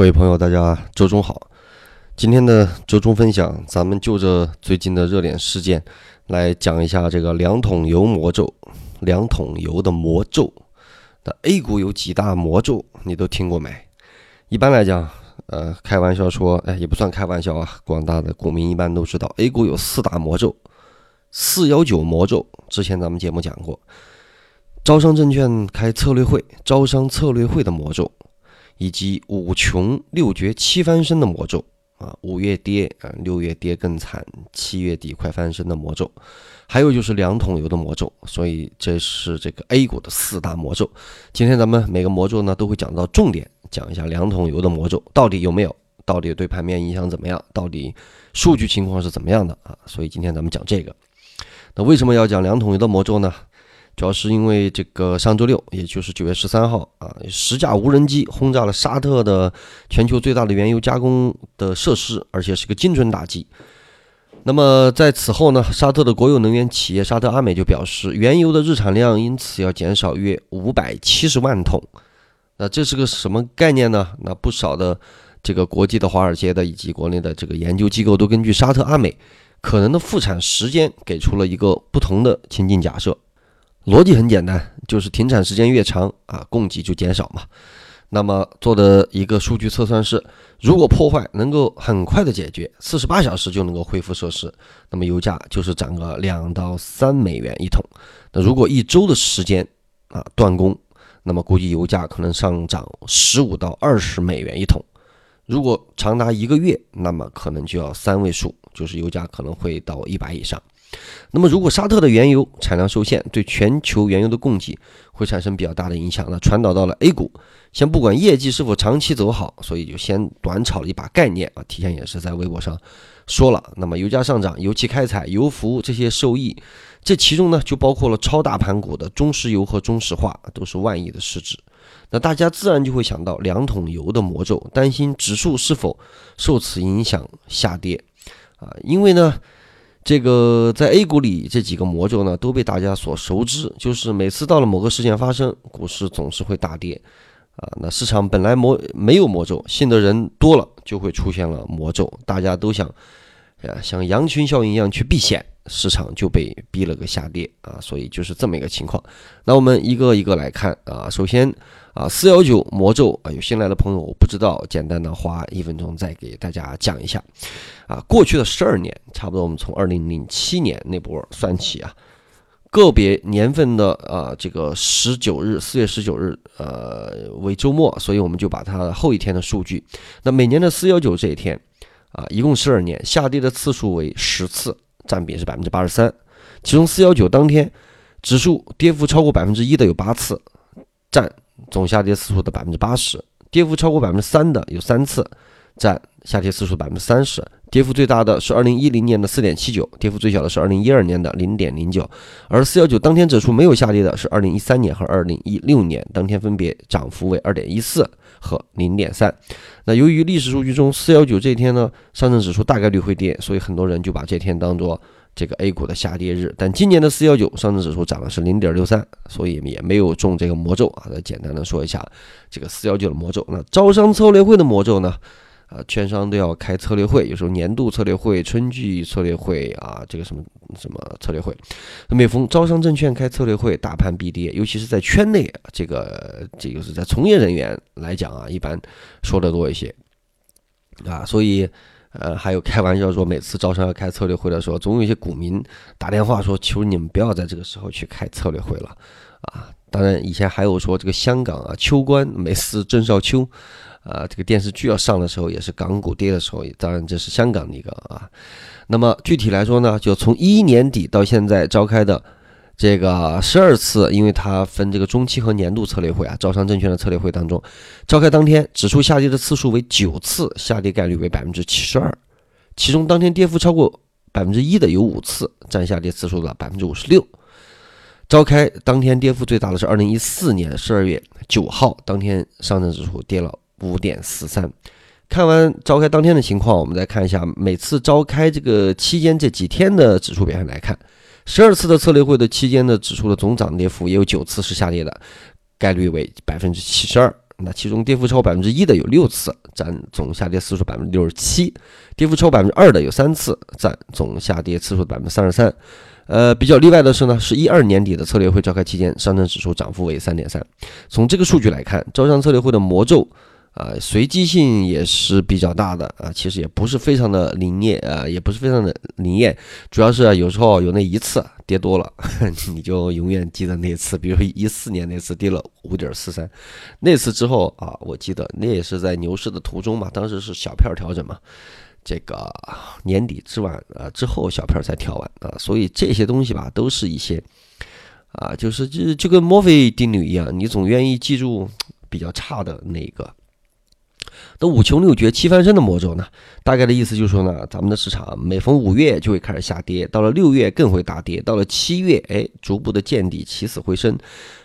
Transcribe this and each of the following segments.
各位朋友，大家周中好。今天的周中分享，咱们就着最近的热点事件来讲一下这个两桶油魔咒。两桶油的魔咒，那 A 股有几大魔咒，你都听过没？一般来讲，呃，开玩笑说，哎，也不算开玩笑啊。广大的股民一般都知道，A 股有四大魔咒，四幺九魔咒，之前咱们节目讲过。招商证券开策略会，招商策略会的魔咒。以及五穷六绝七翻身的魔咒啊，五月跌啊，六月跌更惨，七月底快翻身的魔咒，还有就是两桶油的魔咒，所以这是这个 A 股的四大魔咒。今天咱们每个魔咒呢都会讲到重点，讲一下两桶油的魔咒到底有没有，到底对盘面影响怎么样，到底数据情况是怎么样的啊？所以今天咱们讲这个。那为什么要讲两桶油的魔咒呢？主要是因为这个上周六，也就是九月十三号啊，十架无人机轰炸了沙特的全球最大的原油加工的设施，而且是个精准打击。那么在此后呢，沙特的国有能源企业沙特阿美就表示，原油的日产量因此要减少约五百七十万桶。那这是个什么概念呢？那不少的这个国际的华尔街的以及国内的这个研究机构都根据沙特阿美可能的复产时间，给出了一个不同的情境假设。逻辑很简单，就是停产时间越长啊，供给就减少嘛。那么做的一个数据测算是，如果破坏能够很快的解决，四十八小时就能够恢复设施，那么油价就是涨个两到三美元一桶。那如果一周的时间啊断供，那么估计油价可能上涨十五到二十美元一桶。如果长达一个月，那么可能就要三位数，就是油价可能会到一百以上。那么，如果沙特的原油产量受限，对全球原油的供给会产生比较大的影响。那传导到了 A 股，先不管业绩是否长期走好，所以就先短炒了一把概念啊。提前也是在微博上说了。那么油价上涨，油气开采、油服这些受益，这其中呢就包括了超大盘股的中石油和中石化，都是万亿的市值。那大家自然就会想到两桶油的魔咒，担心指数是否受此影响下跌啊？因为呢。这个在 A 股里这几个魔咒呢，都被大家所熟知，就是每次到了某个事件发生，股市总是会大跌，啊，那市场本来魔没有魔咒，信的人多了，就会出现了魔咒，大家都想，像羊群效应一样去避险，市场就被逼了个下跌，啊，所以就是这么一个情况。那我们一个一个来看，啊，首先。啊，四幺九魔咒啊，有新来的朋友我不知道，简单的花一分钟再给大家讲一下。啊，过去的十二年，差不多我们从二零零七年那波算起啊，个别年份的啊这个十九日，四月十九日呃为周末，所以我们就把它后一天的数据。那每年的四幺九这一天啊，一共十二年下跌的次数为十次，占比是百分之八十三。其中四幺九当天指数跌幅超过百分之一的有八次，占。总下跌次数的百分之八十，跌幅超过百分之三的有三次，占下跌次数百分之三十。跌幅最大的是二零一零年的四点七九，跌幅最小的是二零一二年的零点零九。而四幺九当天指数没有下跌的是二零一三年和二零一六年，当天分别涨幅为二点一四和零点三。那由于历史数据中四幺九这天呢，上证指数大概率会跌，所以很多人就把这天当做。这个 A 股的下跌日，但今年的四幺九上证指数涨的是零点六三，所以也没有中这个魔咒啊。再简单的说一下这个四幺九的魔咒。那招商策略会的魔咒呢？啊，券商都要开策略会，有时候年度策略会、春季策略会啊，这个什么什么策略会。每逢招商证券开策略会，大盘必跌，尤其是在圈内，这个这个是在从业人员来讲啊，一般说的多一些啊，所以。呃，还有开玩笑说，每次招商要开策略会的时候，总有一些股民打电话说：“求你们不要在这个时候去开策略会了。”啊，当然以前还有说这个香港啊，秋官每次郑少秋，啊，这个电视剧要上的时候，也是港股跌的时候，当然这是香港的一个啊。那么具体来说呢，就从一一年底到现在召开的。这个十二次，因为它分这个中期和年度策略会啊，招商证券的策略会当中，召开当天指数下跌的次数为九次，下跌概率为百分之七十二，其中当天跌幅超过百分之一的有五次，占下跌次数的百分之五十六。召开当天跌幅最大的是二零一四年十二月九号，当天上证指数跌了五点四三。看完召开当天的情况，我们再看一下每次召开这个期间这几天的指数表现来看。十二次的策略会的期间的指数的总涨跌幅也有九次是下跌的，概率为百分之七十二。那其中跌幅超百分之一的有六次，占总下跌次数百分之六十七；跌幅超百分之二的有三次，占总下跌次数百分之三十三。呃，比较例外的是呢，是一二年底的策略会召开期间，上证指数涨幅为三点三。从这个数据来看，招商策略会的魔咒。啊，随机性也是比较大的啊，其实也不是非常的灵验啊，也不是非常的灵验，主要是有时候有那一次跌多了，你就永远记得那一次，比如一四年那次跌了五点四三，那次之后啊，我记得那也是在牛市的途中嘛，当时是小票调整嘛，这个年底之晚啊之后小票才调完啊，所以这些东西吧，都是一些啊，就是就就跟墨菲定律一样，你总愿意记住比较差的那一个。那五穷六绝七翻身的魔咒呢？大概的意思就是说呢，咱们的市场每逢五月就会开始下跌，到了六月更会大跌，到了七月，哎，逐步的见底，起死回生。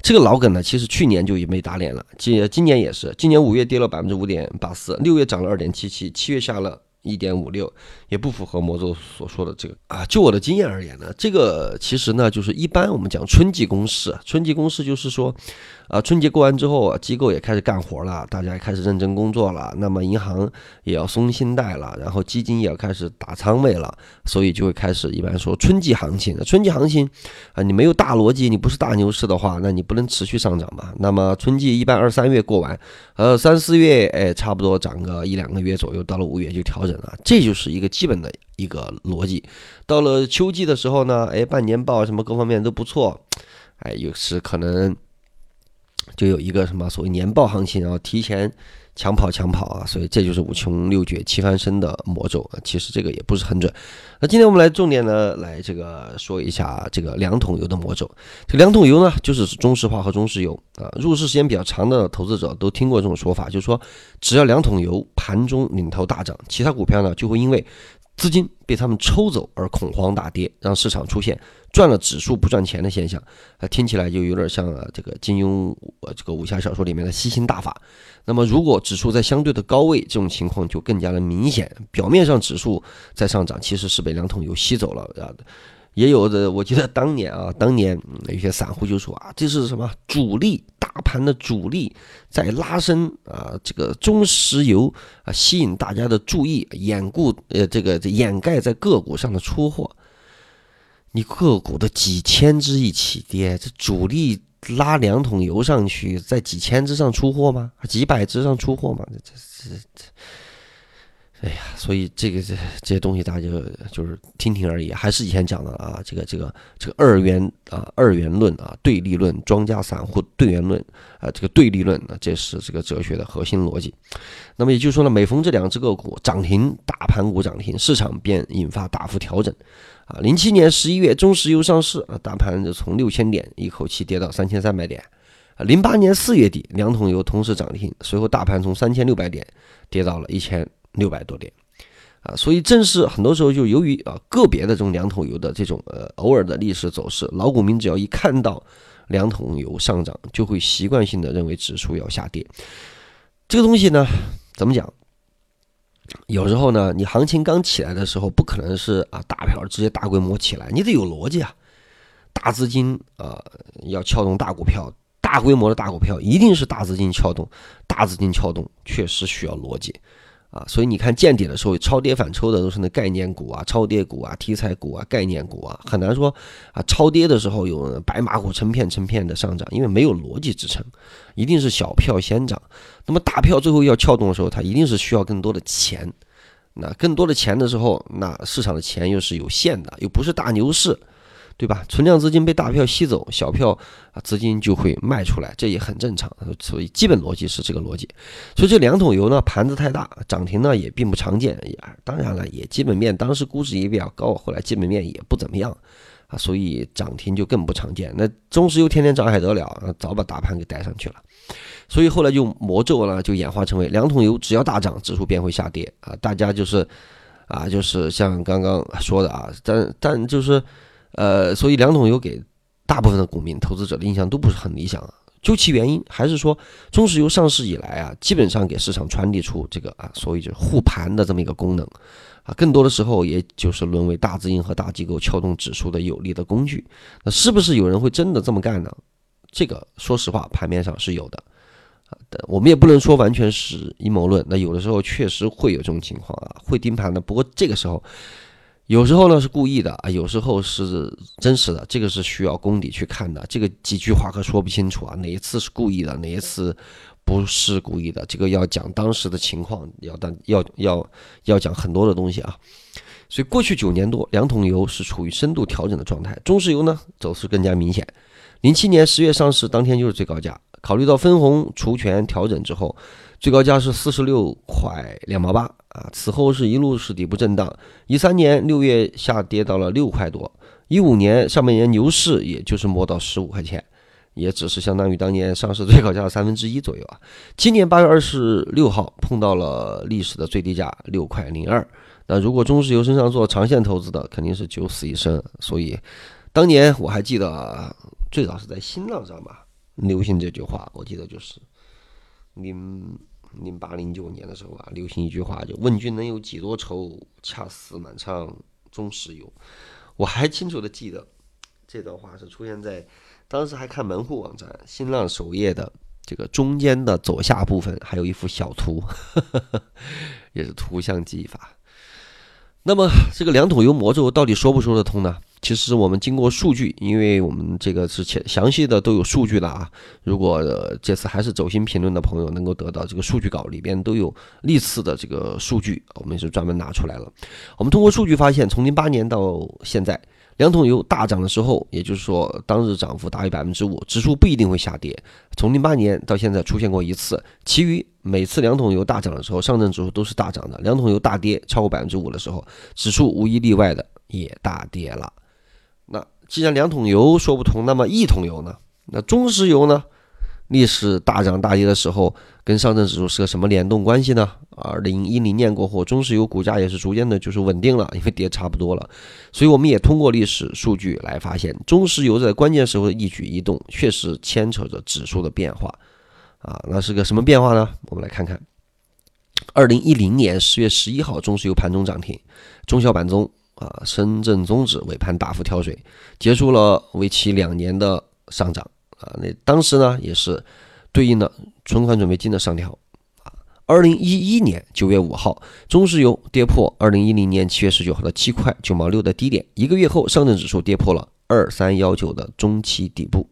这个老梗呢，其实去年就已经被打脸了，今今年也是，今年五月跌了百分之五点八四，六月涨了二点七七，七月下了一点五六，也不符合魔咒所说的这个啊。就我的经验而言呢，这个其实呢，就是一般我们讲春季公式，春季公式就是说。啊，春节过完之后啊，机构也开始干活了，大家也开始认真工作了。那么银行也要松信贷了，然后基金也要开始打仓位了，所以就会开始一般说春季行情。春季行情啊，你没有大逻辑，你不是大牛市的话，那你不能持续上涨嘛。那么春季一般二三月过完，呃，三四月哎，差不多涨个一两个月左右，到了五月就调整啊，这就是一个基本的一个逻辑。到了秋季的时候呢，哎，半年报什么各方面都不错，哎，又是可能。就有一个什么所谓年报行情，然后提前抢跑抢跑啊，所以这就是五穷六绝七翻身的魔咒啊。其实这个也不是很准。那今天我们来重点呢，来这个说一下这个两桶油的魔咒。这两桶油呢，就是中石化和中石油啊。入市时间比较长的投资者都听过这种说法，就是说只要两桶油盘中领头大涨，其他股票呢就会因为资金被他们抽走而恐慌大跌，让市场出现。赚了指数不赚钱的现象，啊，听起来就有点像啊这个金庸呃这个武侠小说里面的吸星大法。那么如果指数在相对的高位，这种情况就更加的明显。表面上指数在上涨，其实是被两桶油吸走了啊。也有的，我记得当年啊，当年有些散户就说啊，这是什么主力盘的主力在拉升啊，这个中石油啊，吸引大家的注意，掩固呃这个掩盖在个股上的出货。你个股的几千只一起跌，这主力拉两桶油上去，在几千只上出货吗？几百只上出货吗？这这这，哎呀，所以这个这这些东西大家就就是听听而已，还是以前讲的啊，这个这个这个二元啊二元论啊对立论，庄家散户对元论啊这个对立论啊，这是这个哲学的核心逻辑。那么也就是说呢，每逢这两只个股涨停，大盘股涨停，市场便引发大幅调整。啊，零七年十一月，中石油上市，啊，大盘就从六千点一口气跌到三千三百点。啊，零八年四月底，两桶油同时涨停，随后大盘从三千六百点跌到了一千六百多点。啊，所以正是很多时候就由于啊个别的这种两桶油的这种呃偶尔的历史走势，老股民只要一看到两桶油上涨，就会习惯性的认为指数要下跌。这个东西呢，怎么讲？有时候呢，你行情刚起来的时候，不可能是啊大票直接大规模起来，你得有逻辑啊。大资金啊要撬动大股票，大规模的大股票一定是大资金撬动，大资金撬动确实需要逻辑。啊，所以你看见底的时候，超跌反抽的都是那概念股啊、超跌股啊、题材股啊、概念股啊，很难说啊。超跌的时候有白马股成片成片的上涨，因为没有逻辑支撑，一定是小票先涨。那么大票最后要撬动的时候，它一定是需要更多的钱。那更多的钱的时候，那市场的钱又是有限的，又不是大牛市。对吧？存量资金被大票吸走，小票啊资金就会卖出来，这也很正常。所以基本逻辑是这个逻辑。所以这两桶油呢，盘子太大，涨停呢也并不常见。当然了，也基本面当时估值也比较高，后来基本面也不怎么样啊，所以涨停就更不常见。那中石油天天涨还得了啊，早把大盘给带上去了。所以后来就魔咒呢，就演化成为两桶油只要大涨，指数便会下跌啊。大家就是啊，就是像刚刚说的啊，但但就是。呃，所以两桶油给大部分的股民、投资者的印象都不是很理想啊。究其原因，还是说中石油上市以来啊，基本上给市场传递出这个啊，所谓就是护盘的这么一个功能啊，更多的时候也就是沦为大资金和大机构撬动指数的有力的工具。那是不是有人会真的这么干呢？这个说实话，盘面上是有的啊。但我们也不能说完全是阴谋论，那有的时候确实会有这种情况啊，会盯盘的。不过这个时候，有时候呢是故意的啊，有时候是真实的，这个是需要功底去看的。这个几句话可说不清楚啊，哪一次是故意的，哪一次不是故意的，这个要讲当时的情况，要当要要要讲很多的东西啊。所以过去九年多，两桶油是处于深度调整的状态，中石油呢走势更加明显。零七年十月上市当天就是最高价，考虑到分红除权调整之后，最高价是四十六块两毛八啊。此后是一路是底部震荡，一三年六月下跌到了六块多，一五年上半年牛市也就是摸到十五块钱，也只是相当于当年上市最高价的三分之一左右啊。今年八月二十六号碰到了历史的最低价六块零二。那如果中石油身上做长线投资的，肯定是九死一生。所以，当年我还记得，最早是在新浪上吧，流行这句话。我记得就是零零八零九年的时候啊，流行一句话，就“问君能有几多愁，恰似满仓中石油”。我还清楚的记得，这段话是出现在当时还看门户网站新浪首页的这个中间的左下部分，还有一幅小图，也是图像记忆法。那么这个两桶油魔咒到底说不说得通呢？其实我们经过数据，因为我们这个是详详细的都有数据了啊。如果这次还是走心评论的朋友能够得到这个数据稿里边都有历次的这个数据，我们是专门拿出来了。我们通过数据发现，从零八年到现在。两桶油大涨的时候，也就是说当日涨幅大于百分之五，指数不一定会下跌。从零八年到现在出现过一次，其余每次两桶油大涨的时候，上证指数都是大涨的；两桶油大跌超过百分之五的时候，指数无一例外的也大跌了。既然两桶油说不通，那么一桶油呢？那中石油呢？历史大涨大跌的时候，跟上证指数是个什么联动关系呢？二零一零年过后，中石油股价也是逐渐的，就是稳定了，因为跌差不多了。所以我们也通过历史数据来发现，中石油在关键时候的一举一动，确实牵扯着指数的变化。啊，那是个什么变化呢？我们来看看，二零一零年十月十一号，中石油盘中涨停，中小板中啊，深圳综指尾盘大幅跳水，结束了为期两年的上涨。啊，那当时呢也是对应的存款准备金的上调啊。二零一一年九月五号，中石油跌破二零一零年七月十九号的七块九毛六的低点，一个月后，上证指数跌破了二三幺九的中期底部。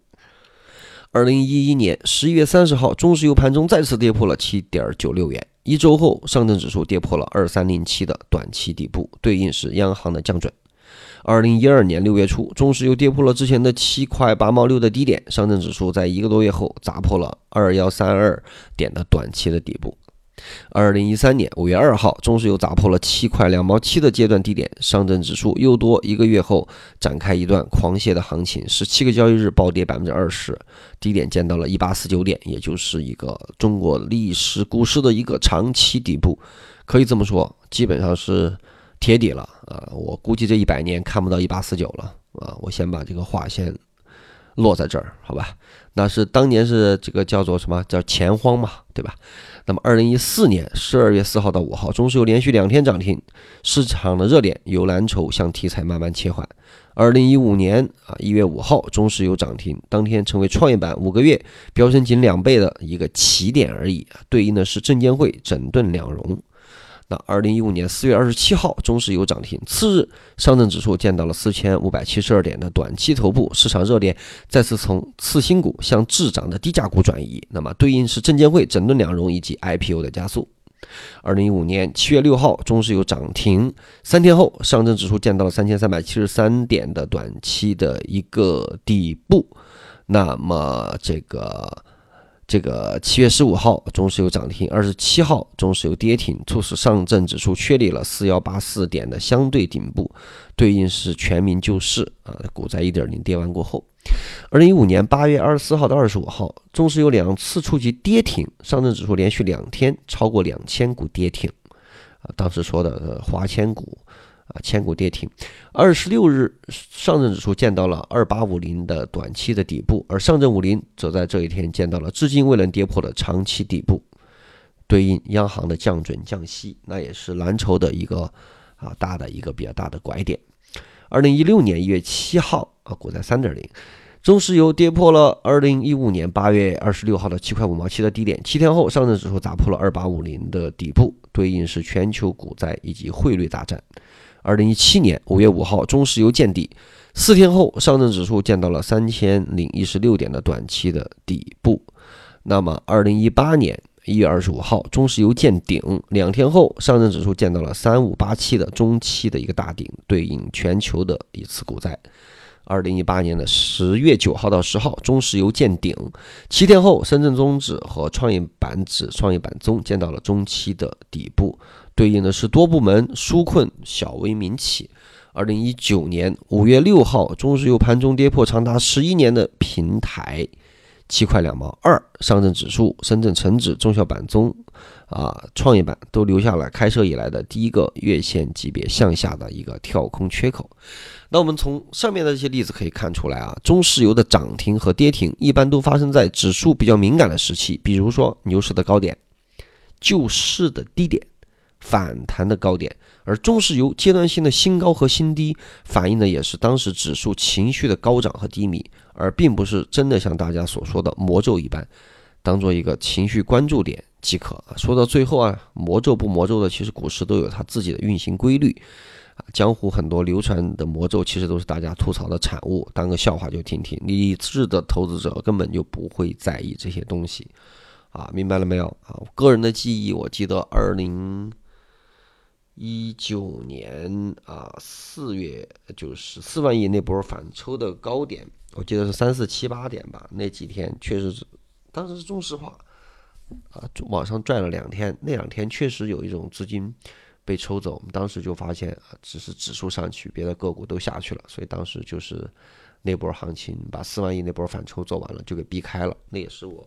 二零一一年十一月三十号，中石油盘中再次跌破了七点九六元，一周后，上证指数跌破了二三零七的短期底部，对应是央行的降准。二零一二年六月初，中石油跌破了之前的七块八毛六的低点，上证指数在一个多月后砸破了二幺三二点的短期的底部。二零一三年五月二号，中石油砸破了七块两毛七的阶段低点，上证指数又多一个月后展开一段狂泻的行情，十七个交易日暴跌百分之二十，低点见到了一八四九点，也就是一个中国历史股市的一个长期底部，可以这么说，基本上是。铁底了啊！我估计这一百年看不到一八四九了啊！我先把这个话先落在这儿，好吧？那是当年是这个叫做什么叫钱荒嘛，对吧？那么二零一四年十二月四号到五号，中石油连续两天涨停，市场的热点由蓝筹向题材慢慢切换。二零一五年啊一月五号，中石油涨停，当天成为创业板五个月飙升仅两倍的一个起点而已，对应的是证监会整顿两融。那二零一五年四月二十七号，中石油涨停。次日，上证指数见到了四千五百七十二点的短期头部，市场热点再次从次新股向滞涨的低价股转移。那么，对应是证监会整顿两融以及 IPO 的加速。二零一五年七月六号，中石油涨停。三天后，上证指数见到了三千三百七十三点的短期的一个底部。那么，这个。这个七月十五号，中石油涨停；二十七号，中石油跌停，促使上证指数确立了四幺八四点的相对顶部，对应是全民救市啊。股灾一点零跌完过后，二零一五年八月二十四号到二十五号，中石油两次触及跌停，上证指数连续两天超过两千股跌停啊。当时说的华千股。啊，千股跌停。二十六日，上证指数见到了二八五零的短期的底部，而上证五零则在这一天见到了至今未能跌破的长期底部，对应央行的降准降息，那也是蓝筹的一个啊大的一个比较大的拐点。二零一六年一月七号啊，股灾三点零，中石油跌破了二零一五年八月二十六号的七块五毛七的低点，七天后上证指数打破了二八五零的底部，对应是全球股灾以及汇率大战。二零一七年五月五号，中石油见底，四天后上证指数见到了三千零一十六点的短期的底部。那么二零一八年一月二十五号，中石油见顶，两天后上证指数见到了三五八七的中期的一个大顶，对应全球的一次股灾。二零一八年的十月九号到十号，中石油见顶，七天后，深圳综指和创业板指、创业板综见到了中期的底部，对应的是多部门纾困、小微民企。二零一九年五月六号，中石油盘中跌破长达十一年的平台。七块两毛二，上证指数、深圳成指、中小板综、啊创业板都留下了开设以来的第一个月线级别向下的一个跳空缺口。那我们从上面的这些例子可以看出来啊，中石油的涨停和跌停一般都发生在指数比较敏感的时期，比如说牛市的高点、救市的低点、反弹的高点。而中石油阶段性的新高和新低，反映的也是当时指数情绪的高涨和低迷，而并不是真的像大家所说的魔咒一般，当做一个情绪关注点即可。说到最后啊，魔咒不魔咒的，其实股市都有它自己的运行规律啊。江湖很多流传的魔咒，其实都是大家吐槽的产物，当个笑话就听听。理智的投资者根本就不会在意这些东西啊，明白了没有啊？个人的记忆，我记得二零。一九年啊，四月就是四万亿那波反抽的高点，我记得是三四七八点吧。那几天确实是，当时是中石化啊，往上拽了两天，那两天确实有一种资金被抽走。我们当时就发现啊，只是指数上去，别的个股都下去了，所以当时就是那波行情把四万亿那波反抽做完了，就给避开了。那也是我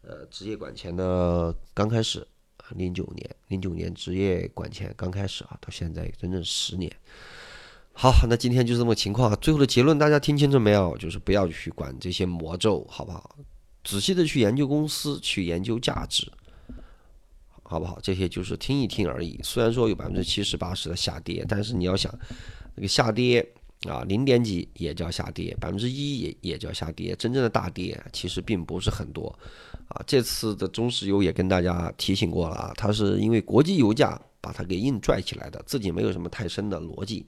呃职业管钱的刚开始。零九年，零九年职业管钱刚开始啊，到现在整整十年。好，那今天就这么情况。最后的结论大家听清楚没有？就是不要去管这些魔咒，好不好？仔细的去研究公司，去研究价值，好不好？这些就是听一听而已。虽然说有百分之七十八十的下跌，但是你要想，那个下跌啊，零点几也叫下跌，百分之一也也叫下跌，真正的大跌其实并不是很多。啊，这次的中石油也跟大家提醒过了啊，它是因为国际油价把它给硬拽起来的，自己没有什么太深的逻辑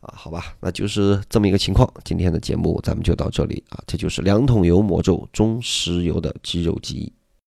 啊，好吧，那就是这么一个情况。今天的节目咱们就到这里啊，这就是两桶油魔咒中石油的肌肉记忆。